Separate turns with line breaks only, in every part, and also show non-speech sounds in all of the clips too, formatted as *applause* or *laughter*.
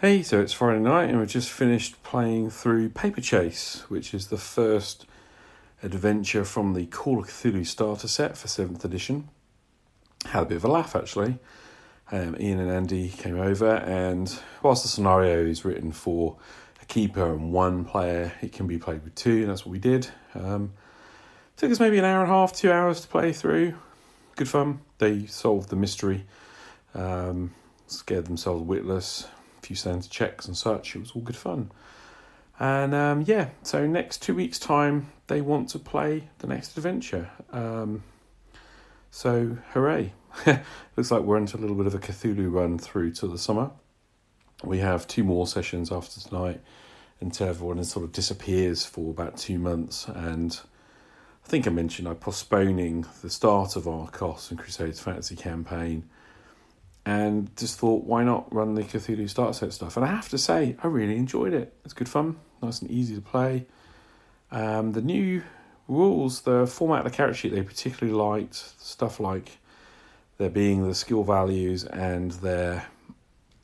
Hey, so it's Friday night, and we've just finished playing through Paper Chase, which is the first adventure from the Call of Cthulhu starter set for 7th edition. Had a bit of a laugh actually. Um, Ian and Andy came over, and whilst the scenario is written for a keeper and one player, it can be played with two, and that's what we did. Um, took us maybe an hour and a half, two hours to play through. Good fun. They solved the mystery, um, scared themselves witless, few sanity checks and such. It was all good fun. And um, yeah, so next two weeks' time, they want to play the next adventure. Um, so hooray! *laughs* Looks like we're into a little bit of a Cthulhu run through to the summer. We have two more sessions after tonight until everyone sort of disappears for about two months. And I think I mentioned I'm postponing the start of Arcos and Crusades Fantasy campaign and just thought, why not run the Cthulhu start set stuff? And I have to say, I really enjoyed it. It's good fun, nice and easy to play. Um, the new rules, the format of the character sheet, they particularly liked stuff like there being the skill values and their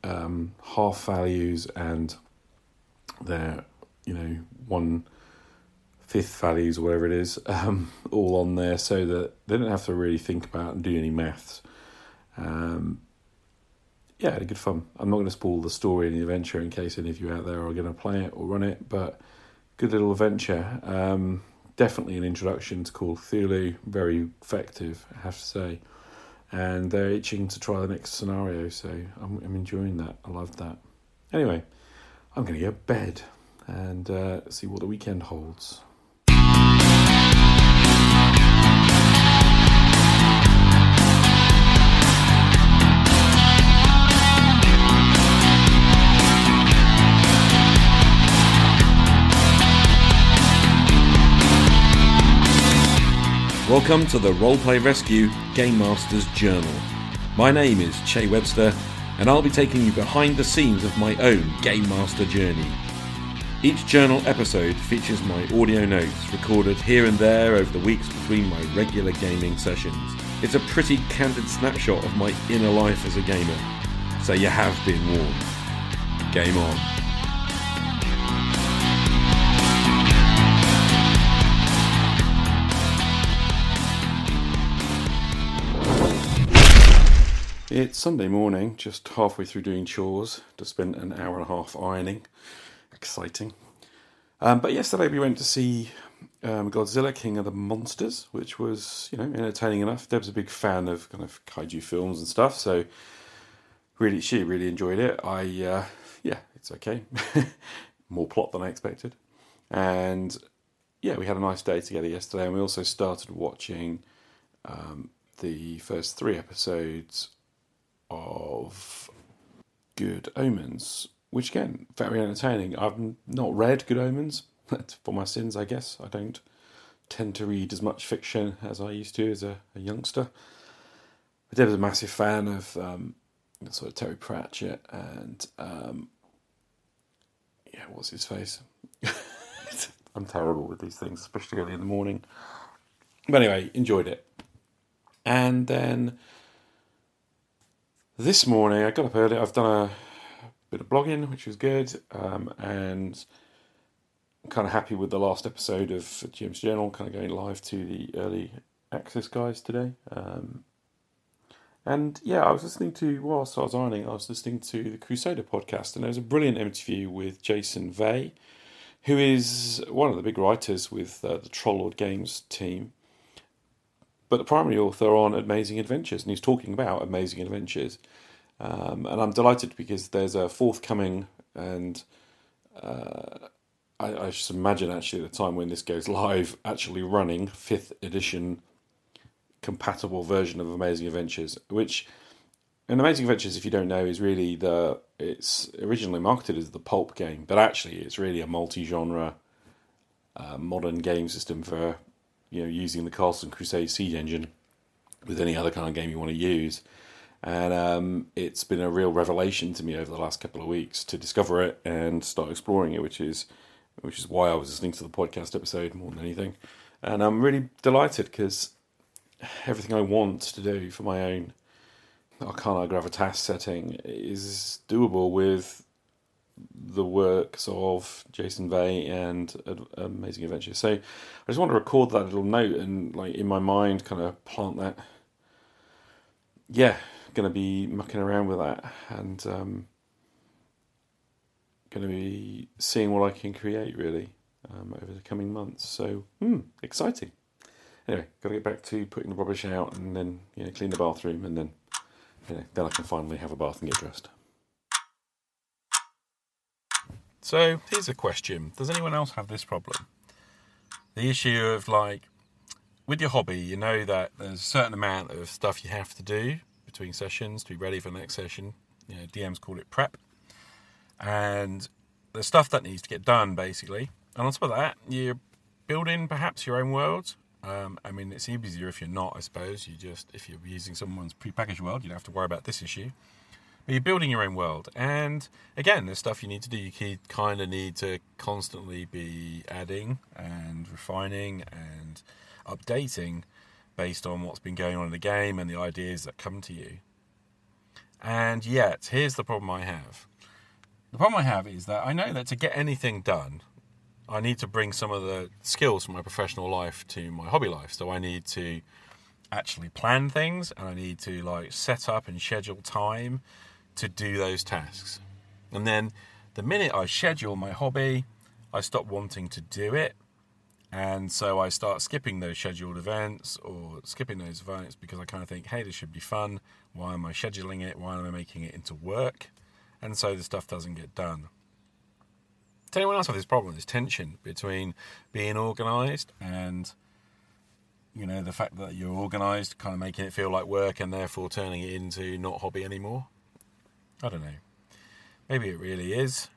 um, half values and their, you know, one fifth values or whatever it is, *laughs* um, all on there so that they don't have to really think about and do any maths. Um, yeah, good fun. I'm not going to spoil the story and the adventure in case any of you out there are going to play it or run it, but good little adventure. Um, definitely an introduction to Call Cthulhu, very effective, I have to say. And they're itching to try the next scenario, so I'm, I'm enjoying that. I love that. Anyway, I'm going to get bed and uh, see what the weekend holds.
Welcome to the Roleplay Rescue Game Master's Journal. My name is Che Webster, and I'll be taking you behind the scenes of my own Game Master journey. Each journal episode features my audio notes recorded here and there over the weeks between my regular gaming sessions. It's a pretty candid snapshot of my inner life as a gamer, so you have been warned. Game on.
It's Sunday morning, just halfway through doing chores. Just spent an hour and a half ironing. Exciting. Um, but yesterday we went to see um, Godzilla King of the Monsters, which was, you know, entertaining enough. Deb's a big fan of kind of kaiju films and stuff, so really, she really enjoyed it. I, uh, yeah, it's okay. *laughs* More plot than I expected. And yeah, we had a nice day together yesterday, and we also started watching um, the first three episodes of Good Omens, which again, very entertaining. I've not read Good Omens, for my sins, I guess. I don't tend to read as much fiction as I used to as a, a youngster. But Deb was a massive fan of um, sort of Terry Pratchett and um, yeah, what's his face? *laughs* I'm terrible with these things, especially early in the morning. But anyway, enjoyed it. And then this morning I got up early. I've done a bit of blogging, which was good, um, and I'm kind of happy with the last episode of GM's Journal, kind of going live to the early access guys today. Um, and yeah, I was listening to whilst I was ironing, I was listening to the Crusader podcast, and there was a brilliant interview with Jason Vey, who is one of the big writers with uh, the Troll Lord Games team but the primary author on Amazing Adventures, and he's talking about Amazing Adventures. Um, and I'm delighted because there's a forthcoming, and uh, I, I should imagine actually at the time when this goes live, actually running fifth edition compatible version of Amazing Adventures, which and Amazing Adventures, if you don't know, is really the it's originally marketed as the pulp game, but actually it's really a multi-genre uh, modern game system for you know using the Castle Crusade Siege engine with any other kind of game you want to use. And um, it's been a real revelation to me over the last couple of weeks to discover it and start exploring it, which is which is why I was listening to the podcast episode more than anything. And I'm really delighted because everything I want to do for my own Arcana Gravitas setting is doable with the works of Jason Vey and Amazing Adventure. So I just want to record that little note and, like, in my mind, kind of plant that. Yeah, going to be mucking around with that and um, going to be seeing what I can create really um, over the coming months. So, hmm, exciting. Anyway, got to get back to putting the rubbish out and then you know clean the bathroom and then you know, then I can finally have a bath and get dressed. So here's a question: Does anyone else have this problem? The issue of like with your hobby, you know that there's a certain amount of stuff you have to do between sessions to be ready for the next session. You know, DMs call it prep, and the stuff that needs to get done basically. And on top of that, you're building perhaps your own world. Um, I mean, it's easier if you're not, I suppose. You just if you're using someone's prepackaged world, you don't have to worry about this issue. But you're building your own world, and again, there's stuff you need to do. You kind of need to constantly be adding and refining and updating based on what's been going on in the game and the ideas that come to you. And yet, here's the problem I have. The problem I have is that I know that to get anything done, I need to bring some of the skills from my professional life to my hobby life. So I need to actually plan things and I need to like set up and schedule time to do those tasks. And then the minute I schedule my hobby, I stop wanting to do it and so I start skipping those scheduled events or skipping those events because I kind of think, hey, this should be fun. Why am I scheduling it? Why am I making it into work? And so the stuff doesn't get done. Does anyone else have this problem, this tension between being organised and, you know, the fact that you're organised, kind of making it feel like work and therefore turning it into not hobby anymore? I don't know. Maybe it really is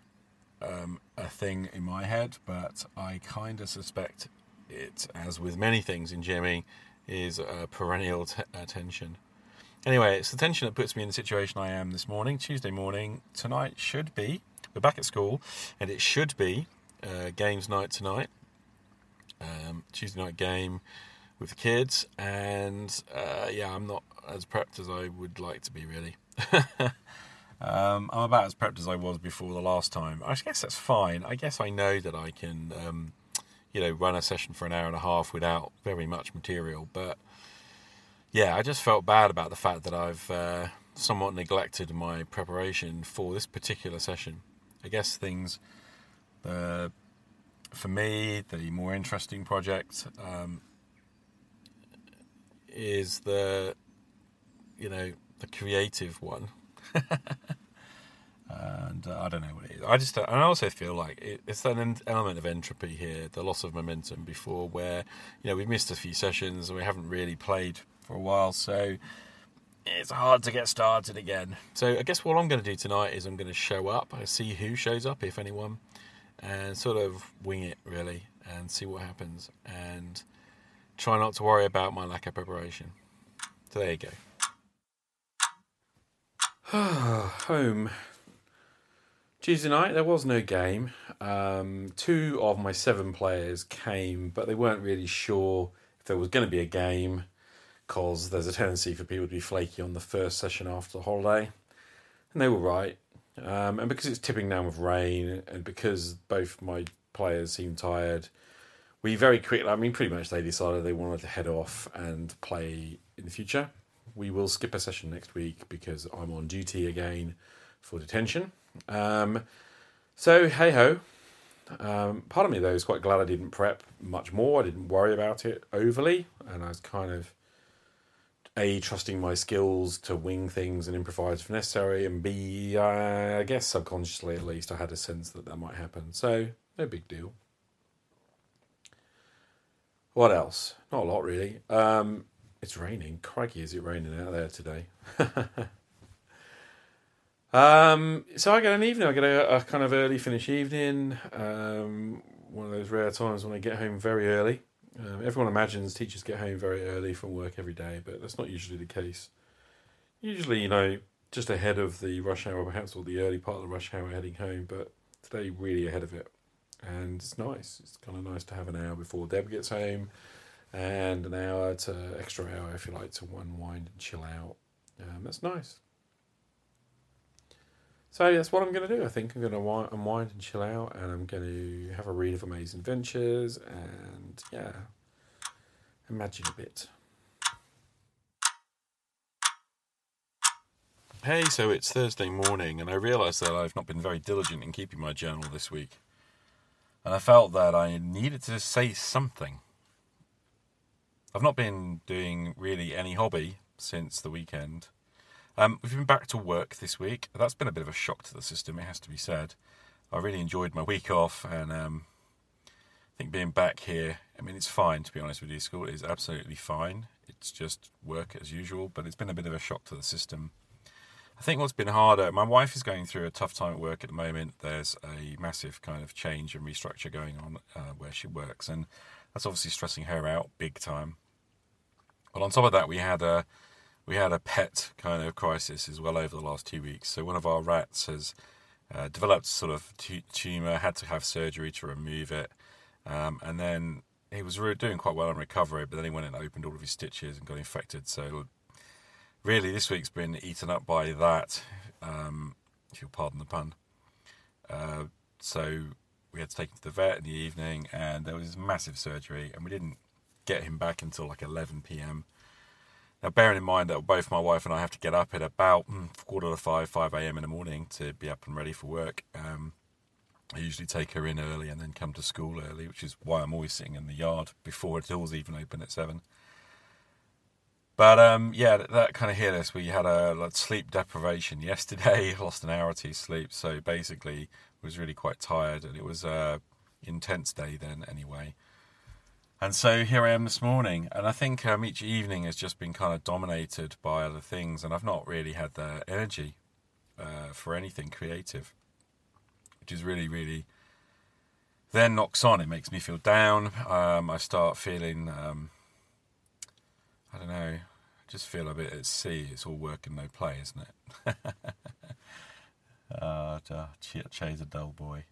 um, a thing in my head, but I kind of suspect it, as with many things in GMing, is a perennial t- tension. Anyway, it's the tension that puts me in the situation I am this morning, Tuesday morning. Tonight should be, we're back at school, and it should be uh, games night tonight. Um, Tuesday night game with the kids, and uh, yeah, I'm not as prepped as I would like to be, really. *laughs* Um, I'm about as prepped as I was before the last time. I guess that's fine. I guess I know that I can, um, you know, run a session for an hour and a half without very much material. But yeah, I just felt bad about the fact that I've uh, somewhat neglected my preparation for this particular session. I guess things, uh, for me, the more interesting project um, is the, you know, the creative one and uh, I don't know what it is. I just, and I also feel like it, it's an element of entropy here, the loss of momentum before, where you know we've missed a few sessions and we haven't really played for a while, so it's hard to get started again. So I guess what I'm going to do tonight is I'm going to show up, I see who shows up, if anyone, and sort of wing it really, and see what happens, and try not to worry about my lack of preparation. So there you go. *sighs* Home. Tuesday night, there was no game. Um, two of my seven players came, but they weren't really sure if there was going to be a game because there's a tendency for people to be flaky on the first session after the holiday. And they were right. Um, and because it's tipping down with rain, and because both my players seemed tired, we very quickly, I mean, pretty much they decided they wanted to head off and play in the future we will skip a session next week because I'm on duty again for detention. Um, so, hey ho. Um, part of me, though, is quite glad I didn't prep much more. I didn't worry about it overly, and I was kind of a trusting my skills to wing things and improvise if necessary, and b uh, I guess subconsciously at least I had a sense that that might happen. So no big deal. What else? Not a lot really. Um, it's raining. Crikey, is it raining out there today? *laughs* um, so I get an evening. I get a, a kind of early finish evening. Um, one of those rare times when I get home very early. Um, everyone imagines teachers get home very early from work every day, but that's not usually the case. Usually, you know, just ahead of the rush hour, perhaps, or the early part of the rush hour heading home, but today really ahead of it. And it's nice. It's kind of nice to have an hour before Deb gets home and an hour to extra hour if you like to unwind and chill out. Um, that's nice. So that's what I'm going to do. I think I'm going to unwind and chill out, and I'm going to have a read of Amazing Adventures, and yeah, imagine a bit.
Hey, so it's Thursday morning, and I realise that I've not been very diligent in keeping my journal this week. And I felt that I needed to say something. I've not been doing really any hobby since the weekend. Um, we've been back to work this week. That's been a bit of a shock to the system, it has to be said. I really enjoyed my week off, and um, I think being back here, I mean, it's fine, to be honest with you. School is absolutely fine. It's just work as usual, but it's been a bit of a shock to the system. I think what's been harder, my wife is going through a tough time at work at the moment. There's a massive kind of change and restructure going on uh, where she works, and that's obviously stressing her out big time. But on top of that, we had a we had a pet kind of crisis as well over the last two weeks. So one of our rats has uh, developed sort of t- tumor, had to have surgery to remove it, um, and then he was re- doing quite well in recovery. But then he went and opened all of his stitches and got infected. So really, this week's been eaten up by that. Um, if you'll pardon the pun. Uh, so we had to take him to the vet in the evening, and there was massive surgery, and we didn't get him back until like 11 p.m. Now, bearing in mind that both my wife and I have to get up at about mm, quarter to five, 5 a.m. in the morning to be up and ready for work. Um, I usually take her in early and then come to school early, which is why I'm always sitting in the yard before the doors even open at 7. But um, yeah, that kind of hit us. We had a like, sleep deprivation yesterday, *laughs* lost an hour or two sleep, so basically was really quite tired, and it was a intense day then anyway. And so here I am this morning, and I think um, each evening has just been kind of dominated by other things, and I've not really had the energy uh, for anything creative, which is really, really then knocks on. It makes me feel down. Um, I start feeling, um, I don't know, I just feel a bit at sea. It's all work and no play, isn't it? uh, Che's a dull boy.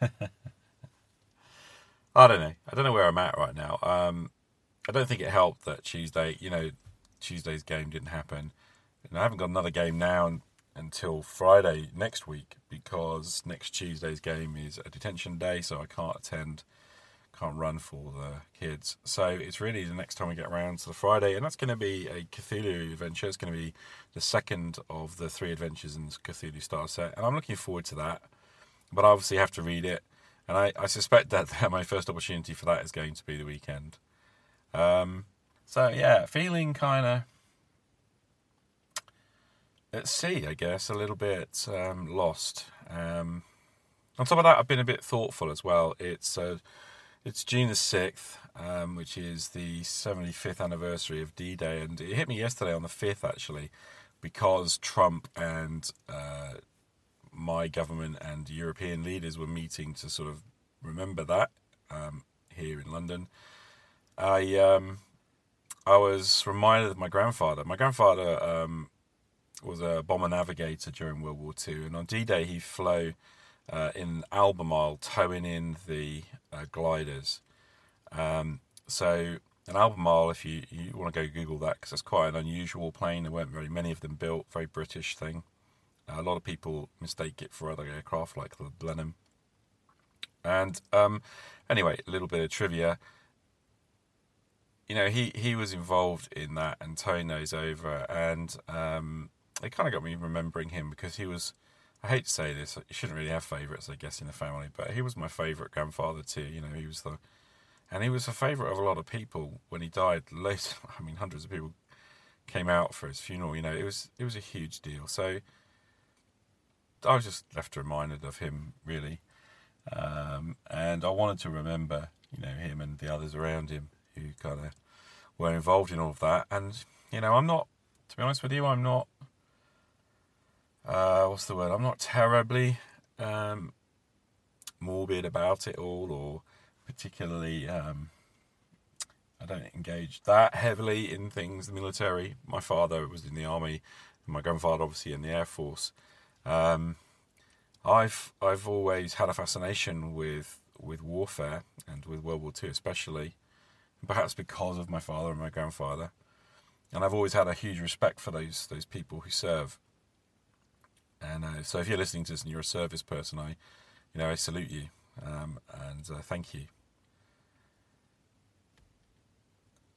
*laughs* I don't know. I don't know where I'm at right now. Um, I don't think it helped that Tuesday, you know, Tuesday's game didn't happen. And I haven't got another game now until Friday next week because next Tuesday's game is a detention day, so I can't attend, can't run for the kids. So it's really the next time we get around to the Friday, and that's going to be a Cthulhu adventure. It's going to be the second of the three adventures in the Cthulhu Star set, and I'm looking forward to that. But I obviously have to read it and I, I suspect *laughs* that my first opportunity for that is going to be the weekend. Um, so yeah, feeling kind of at sea, I guess, a little bit um, lost. Um, on top of that, I've been a bit thoughtful as well. It's uh, it's June the sixth, um, which is the seventy fifth anniversary of D Day, and it hit me yesterday on the fifth actually, because Trump and uh, my government and European leaders were meeting to sort of remember that um, here in London. I um, I was reminded of my grandfather. My grandfather um, was a bomber navigator during World War II, and on D-Day he flew uh, in Albemarle, towing in the uh, gliders. Um, so an Albemarle, if you, you want to go Google that, because it's quite an unusual plane. There weren't very many of them built. Very British thing. A lot of people mistake it for other aircraft like the Blenheim. And um, anyway, a little bit of trivia. You know, he, he was involved in that, and Tone knows over, and um, it kind of got me remembering him because he was. I hate to say this, you shouldn't really have favourites, I guess, in the family, but he was my favourite grandfather too. You know, he was the, and he was a favourite of a lot of people. When he died, loads, *laughs* I mean, hundreds of people came out for his funeral. You know, it was it was a huge deal. So I was just left reminded of him, really. Um, and I wanted to remember, you know, him and the others around him who kind of were involved in all of that. And, you know, I'm not, to be honest with you, I'm not, uh, what's the word? I'm not terribly um, morbid about it all or particularly, um, I don't engage that heavily in things, the military. My father was in the army, my grandfather obviously in the air force. Um, I've I've always had a fascination with with warfare and with World War II especially, perhaps because of my father and my grandfather, and I've always had a huge respect for those those people who serve. And uh, so, if you're listening to this and you're a service person, I, you know, I salute you um, and uh, thank you.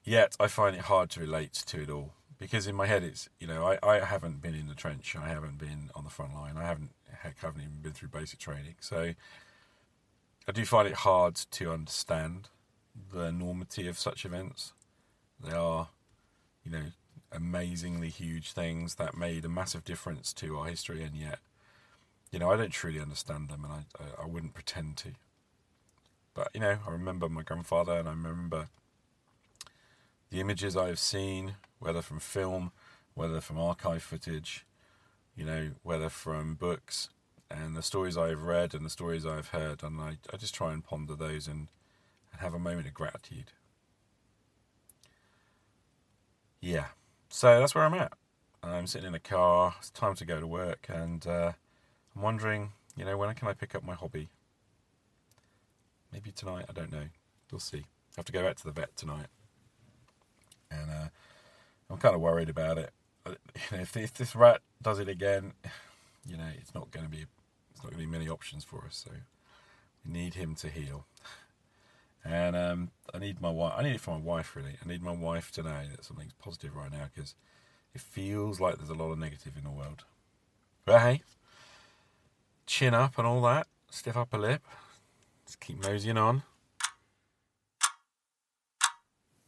Yet, I find it hard to relate to it all because in my head, it's you know, I, I haven't been in the trench, I haven't been on the front line, I haven't heck, haven't even been through basic training, so I do find it hard to understand the enormity of such events. They are, you know, amazingly huge things that made a massive difference to our history, and yet, you know, I don't truly understand them, and I, I, I wouldn't pretend to. But you know, I remember my grandfather, and I remember the images I have seen, whether from film, whether from archive footage, you know, whether from books, and the stories I've read and the stories I've heard, and I, I just try and ponder those and, and have a moment of gratitude. Yeah, so that's where I'm at. I'm sitting in a car, it's time to go to work, and uh, I'm wondering, you know, when can I pick up my hobby? Maybe tonight, I don't know. We'll see. I have to go back to the vet tonight. Kind of worried about it. If, if this rat does it again, you know, it's not going to be it's not going to be many options for us. So we need him to heal. And um, I need my wife. I need it for my wife really. I need my wife to know that something's positive right now because it feels like there's a lot of negative in the world. But hey, chin up and all that. Stiff upper lip. Just keep moseying on.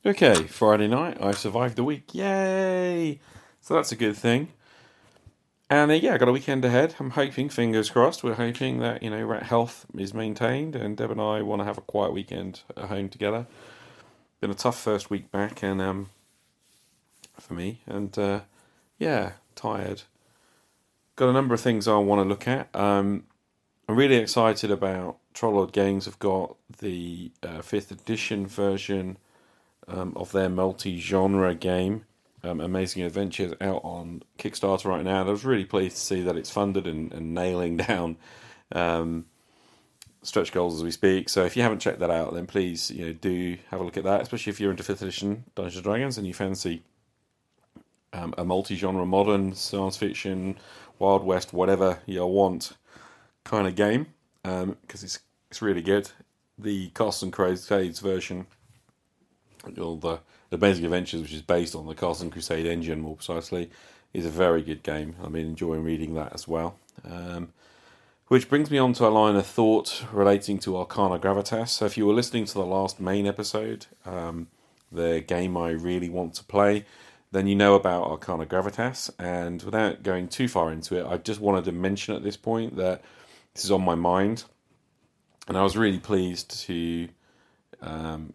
Okay, Friday night. I survived the week. Yay! So that's a good thing. And uh, yeah, I got a weekend ahead. I'm hoping, fingers crossed, we're hoping that, you know, rat health is maintained and Deb and I want to have a quiet weekend at home together. Been a tough first week back and um for me and uh, yeah, tired. Got a number of things I want to look at. Um, I'm really excited about Troll Lord Games have got the uh, fifth edition version um, of their multi-genre game um, Amazing Adventures out on Kickstarter right now. And I was really pleased to see that it's funded and, and nailing *laughs* down um, stretch goals as we speak. So if you haven't checked that out, then please you know do have a look at that, especially if you're into fifth edition Dungeons and Dragons and you fancy um, a multi-genre, modern science fiction, Wild West, whatever you want kind of game, because um, it's it's really good. The Castle and Crusades version, all the Amazing Adventures, which is based on the Castle Crusade engine more precisely, is a very good game. I've been enjoying reading that as well. Um, which brings me on to a line of thought relating to Arcana Gravitas. So, if you were listening to the last main episode, um, the game I really want to play, then you know about Arcana Gravitas. And without going too far into it, I just wanted to mention at this point that this is on my mind. And I was really pleased to um,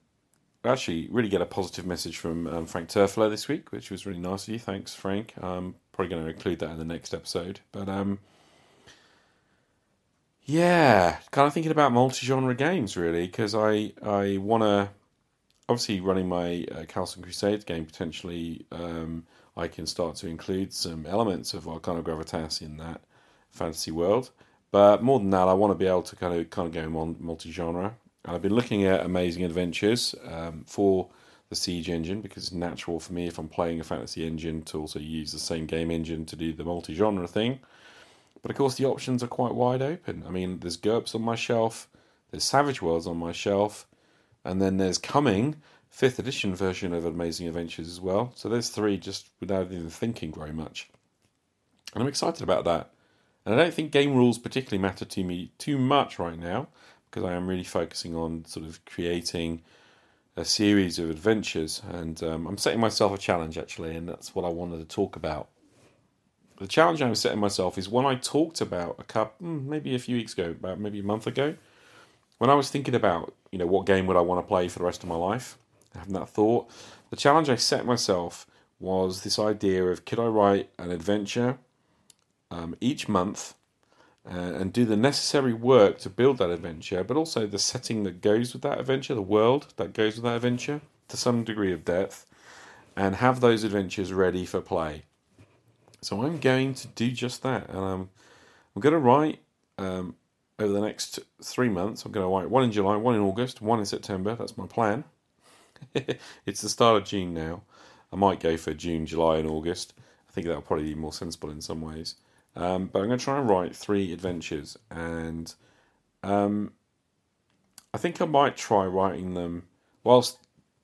actually really get a positive message from um, Frank Turfler this week, which was really nice of you. Thanks, Frank. I'm probably going to include that in the next episode. But um, yeah, kind of thinking about multi-genre games really because I I want to obviously running my uh, Castle Crusade game potentially. Um, I can start to include some elements of Arcana Gravitas in that fantasy world. But more than that, I want to be able to kind of kind of go multi-genre. And I've been looking at Amazing Adventures um, for the Siege engine because it's natural for me if I'm playing a fantasy engine to also use the same game engine to do the multi genre thing. But of course, the options are quite wide open. I mean, there's GURPS on my shelf, there's Savage Worlds on my shelf, and then there's coming fifth edition version of Amazing Adventures as well. So there's three just without even thinking very much. And I'm excited about that. And I don't think game rules particularly matter to me too much right now because I am really focusing on sort of creating a series of adventures, and um, I'm setting myself a challenge actually, and that's what I wanted to talk about. The challenge I'm setting myself is one I talked about a couple, hmm, maybe a few weeks ago, about maybe a month ago, when I was thinking about, you know, what game would I want to play for the rest of my life, having that thought. The challenge I set myself was this idea of could I write an adventure um, each month uh, and do the necessary work to build that adventure, but also the setting that goes with that adventure, the world that goes with that adventure to some degree of depth, and have those adventures ready for play. So I'm going to do just that, and I'm I'm going to write um, over the next three months. I'm going to write one in July, one in August, one in September. That's my plan. *laughs* it's the start of June now. I might go for June, July, and August. I think that'll probably be more sensible in some ways. Um, but I'm going to try and write three adventures, and um, I think I might try writing them whilst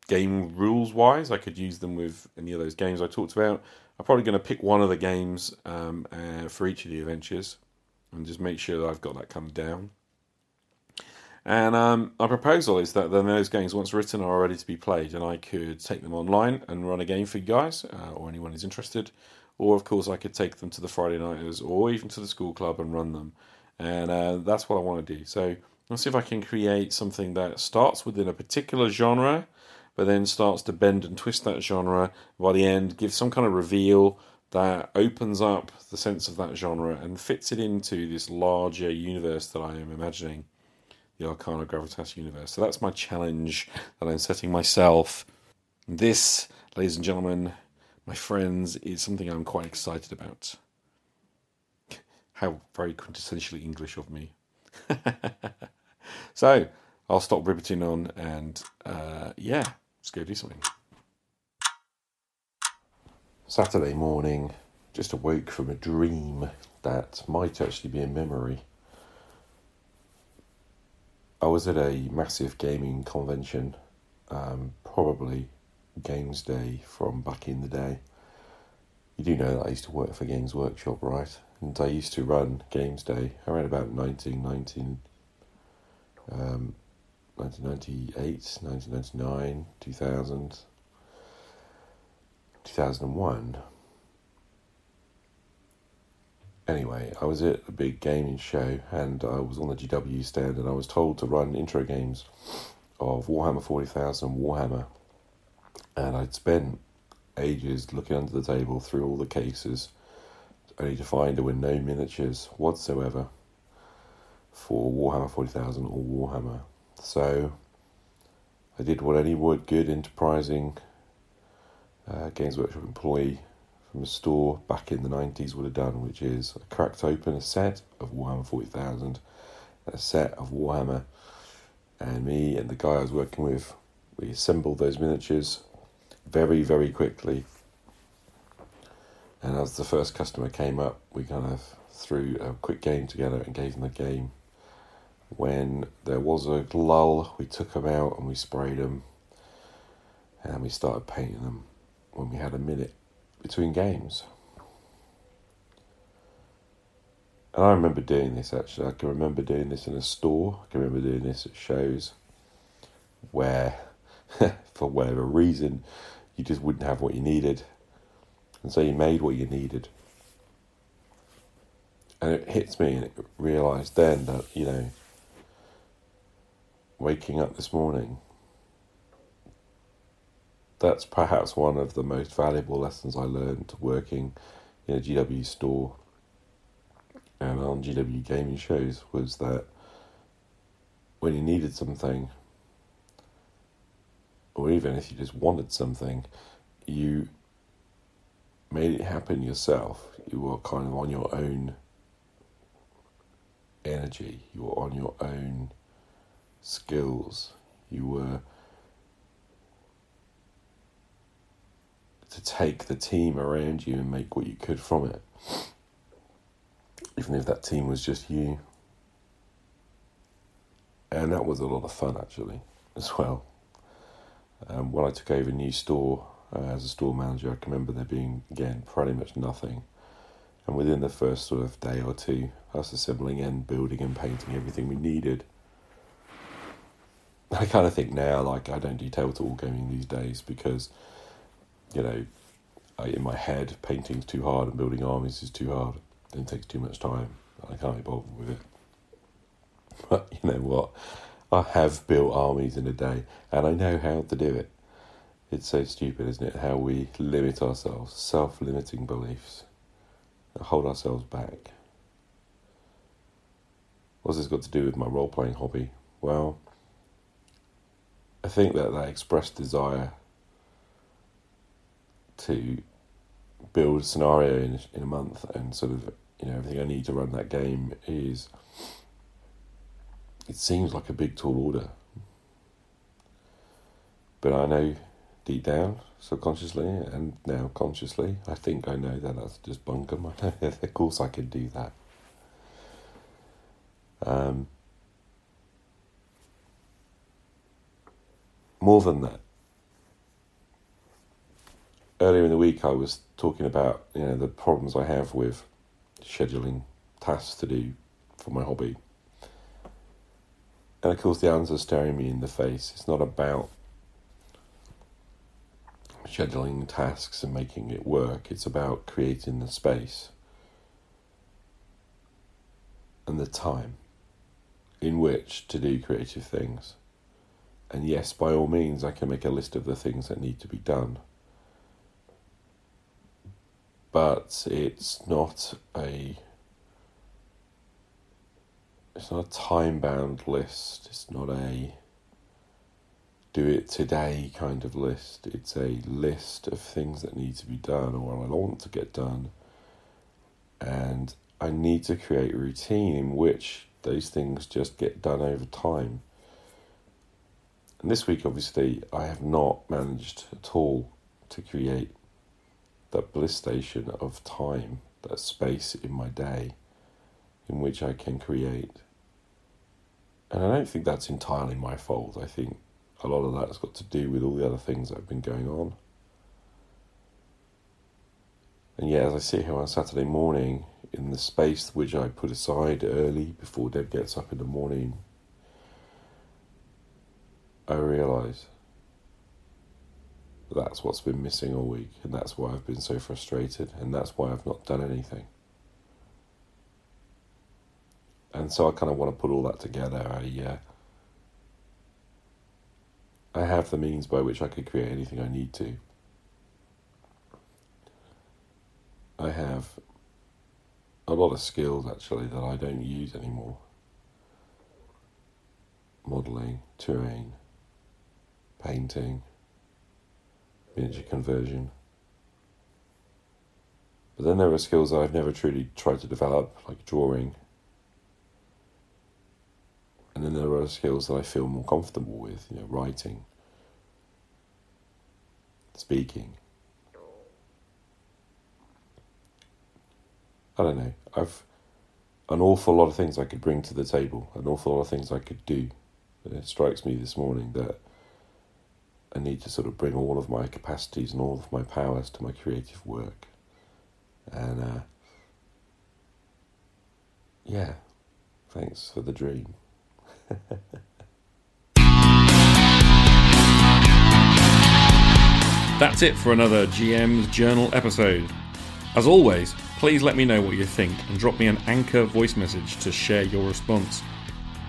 game rules wise. I could use them with any of those games I talked about. I'm probably going to pick one of the games um, uh, for each of the adventures and just make sure that I've got that of down. And um, our proposal is that then those games, once written, are ready to be played, and I could take them online and run a game for you guys, uh, or anyone who's interested. Or, of course, I could take them to the Friday Nighters or even to the school club and run them. And uh, that's what I want to do. So let's see if I can create something that starts within a particular genre, but then starts to bend and twist that genre. By the end, gives some kind of reveal that opens up the sense of that genre and fits it into this larger universe that I am imagining the Arcana Gravitas universe. So that's my challenge that I'm setting myself. This, ladies and gentlemen, my friends, is something I'm quite excited about. How very quintessentially English of me. *laughs* so I'll stop ribbiting on and uh, yeah, let's go do something. Saturday morning, just awoke from a dream that might actually be a memory. I was at a massive gaming convention, um, probably Games Day from back in the day. You do know that I used to work for Games Workshop, right? And I used to run Games Day around about 1919, um, 1998, 1999, 2000, 2001 anyway, I was at a big gaming show and I was on the GW stand and I was told to run intro games of Warhammer 40,000 Warhammer. And I'd spent ages looking under the table through all the cases, only to find there were no miniatures whatsoever for Warhammer 40,000 or Warhammer. So I did what any would good, enterprising uh, Games Workshop employee from a store back in the 90s would have done, which is I cracked open a set of Warhammer 40,000, a set of Warhammer, and me and the guy I was working with, we assembled those miniatures very, very quickly. And as the first customer came up, we kind of threw a quick game together and gave them the game. When there was a lull, we took them out and we sprayed them and we started painting them when we had a minute between games. And I remember doing this actually. I can remember doing this in a store. I can remember doing this at shows where, *laughs* for whatever reason, you just wouldn't have what you needed. And so you made what you needed. And it hits me, and it realised then that, you know, waking up this morning that's perhaps one of the most valuable lessons I learned working in a GW store and on GW gaming shows was that when you needed something, or even if you just wanted something, you made it happen yourself. You were kind of on your own energy, you were on your own skills, you were to take the team around you and make what you could from it. Even if that team was just you. And that was a lot of fun actually, as well. Um, when I took over a new store uh, as a store manager, I can remember there being, again, pretty much nothing. And within the first sort of day or two, us assembling and building and painting everything we needed. I kind of think now, like, I don't do table gaming these days because you know, in my head, painting's too hard and building armies is too hard. It takes too much time. I can't be bothered with it. *laughs* But you know what? I have built armies in a day, and I know how to do it. It's so stupid, isn't it? How we limit ourselves, self limiting beliefs, hold ourselves back. What's this got to do with my role playing hobby? Well, I think that that expressed desire to build a scenario in in a month and sort of you know everything I need to run that game is it seems like a big tall order but I know
deep down, subconsciously, and now consciously. I think I know that that's just bunkum. *laughs* of course, I can do that. Um, more than that, earlier in the week I was talking about you know the problems I have with scheduling tasks to do for my hobby. And of course the answer's are staring me in the face. It's not about scheduling tasks and making it work. It's about creating the space and the time in which to do creative things. And yes, by all means, I can make a list of the things that need to be done but it's not a it's not a time bound list. It's not a do it today kind of list. It's a list of things that need to be done or I want to get done. And I need to create a routine in which those things just get done over time. And this week, obviously, I have not managed at all to create that bliss station of time, that space in my day in which I can create. And I don't think that's entirely my fault. I think a lot of that's got to do with all the other things that have been going on. And yet, as I sit here on Saturday morning, in the space which I put aside early before Deb gets up in the morning, I realise that's what's been missing all week, and that's why I've been so frustrated, and that's why I've not done anything. And so I kind of want to put all that together. I, uh, I have the means by which I could create anything I need to. I have a lot of skills actually that I don't use anymore modelling, terrain, painting miniature conversion. But then there are skills I've never truly tried to develop, like drawing. And then there are skills that I feel more comfortable with, you know, writing, speaking. I don't know. I've an awful lot of things I could bring to the table, an awful lot of things I could do. it strikes me this morning that I need to sort of bring all of my capacities and all of my powers to my creative work. And uh, yeah, thanks for the dream. *laughs*
That's it for another GM's Journal episode. As always, please let me know what you think and drop me an anchor voice message to share your response.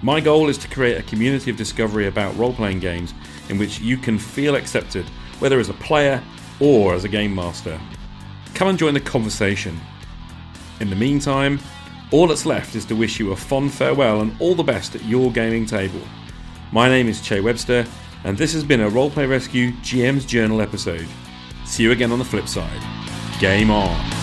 My goal is to create a community of discovery about role playing games in which you can feel accepted, whether as a player or as a game master. Come and join the conversation. In the meantime, all that's left is to wish you a fond farewell and all the best at your gaming table. My name is Che Webster, and this has been a Roleplay Rescue GM's Journal episode. See you again on the flip side. Game on!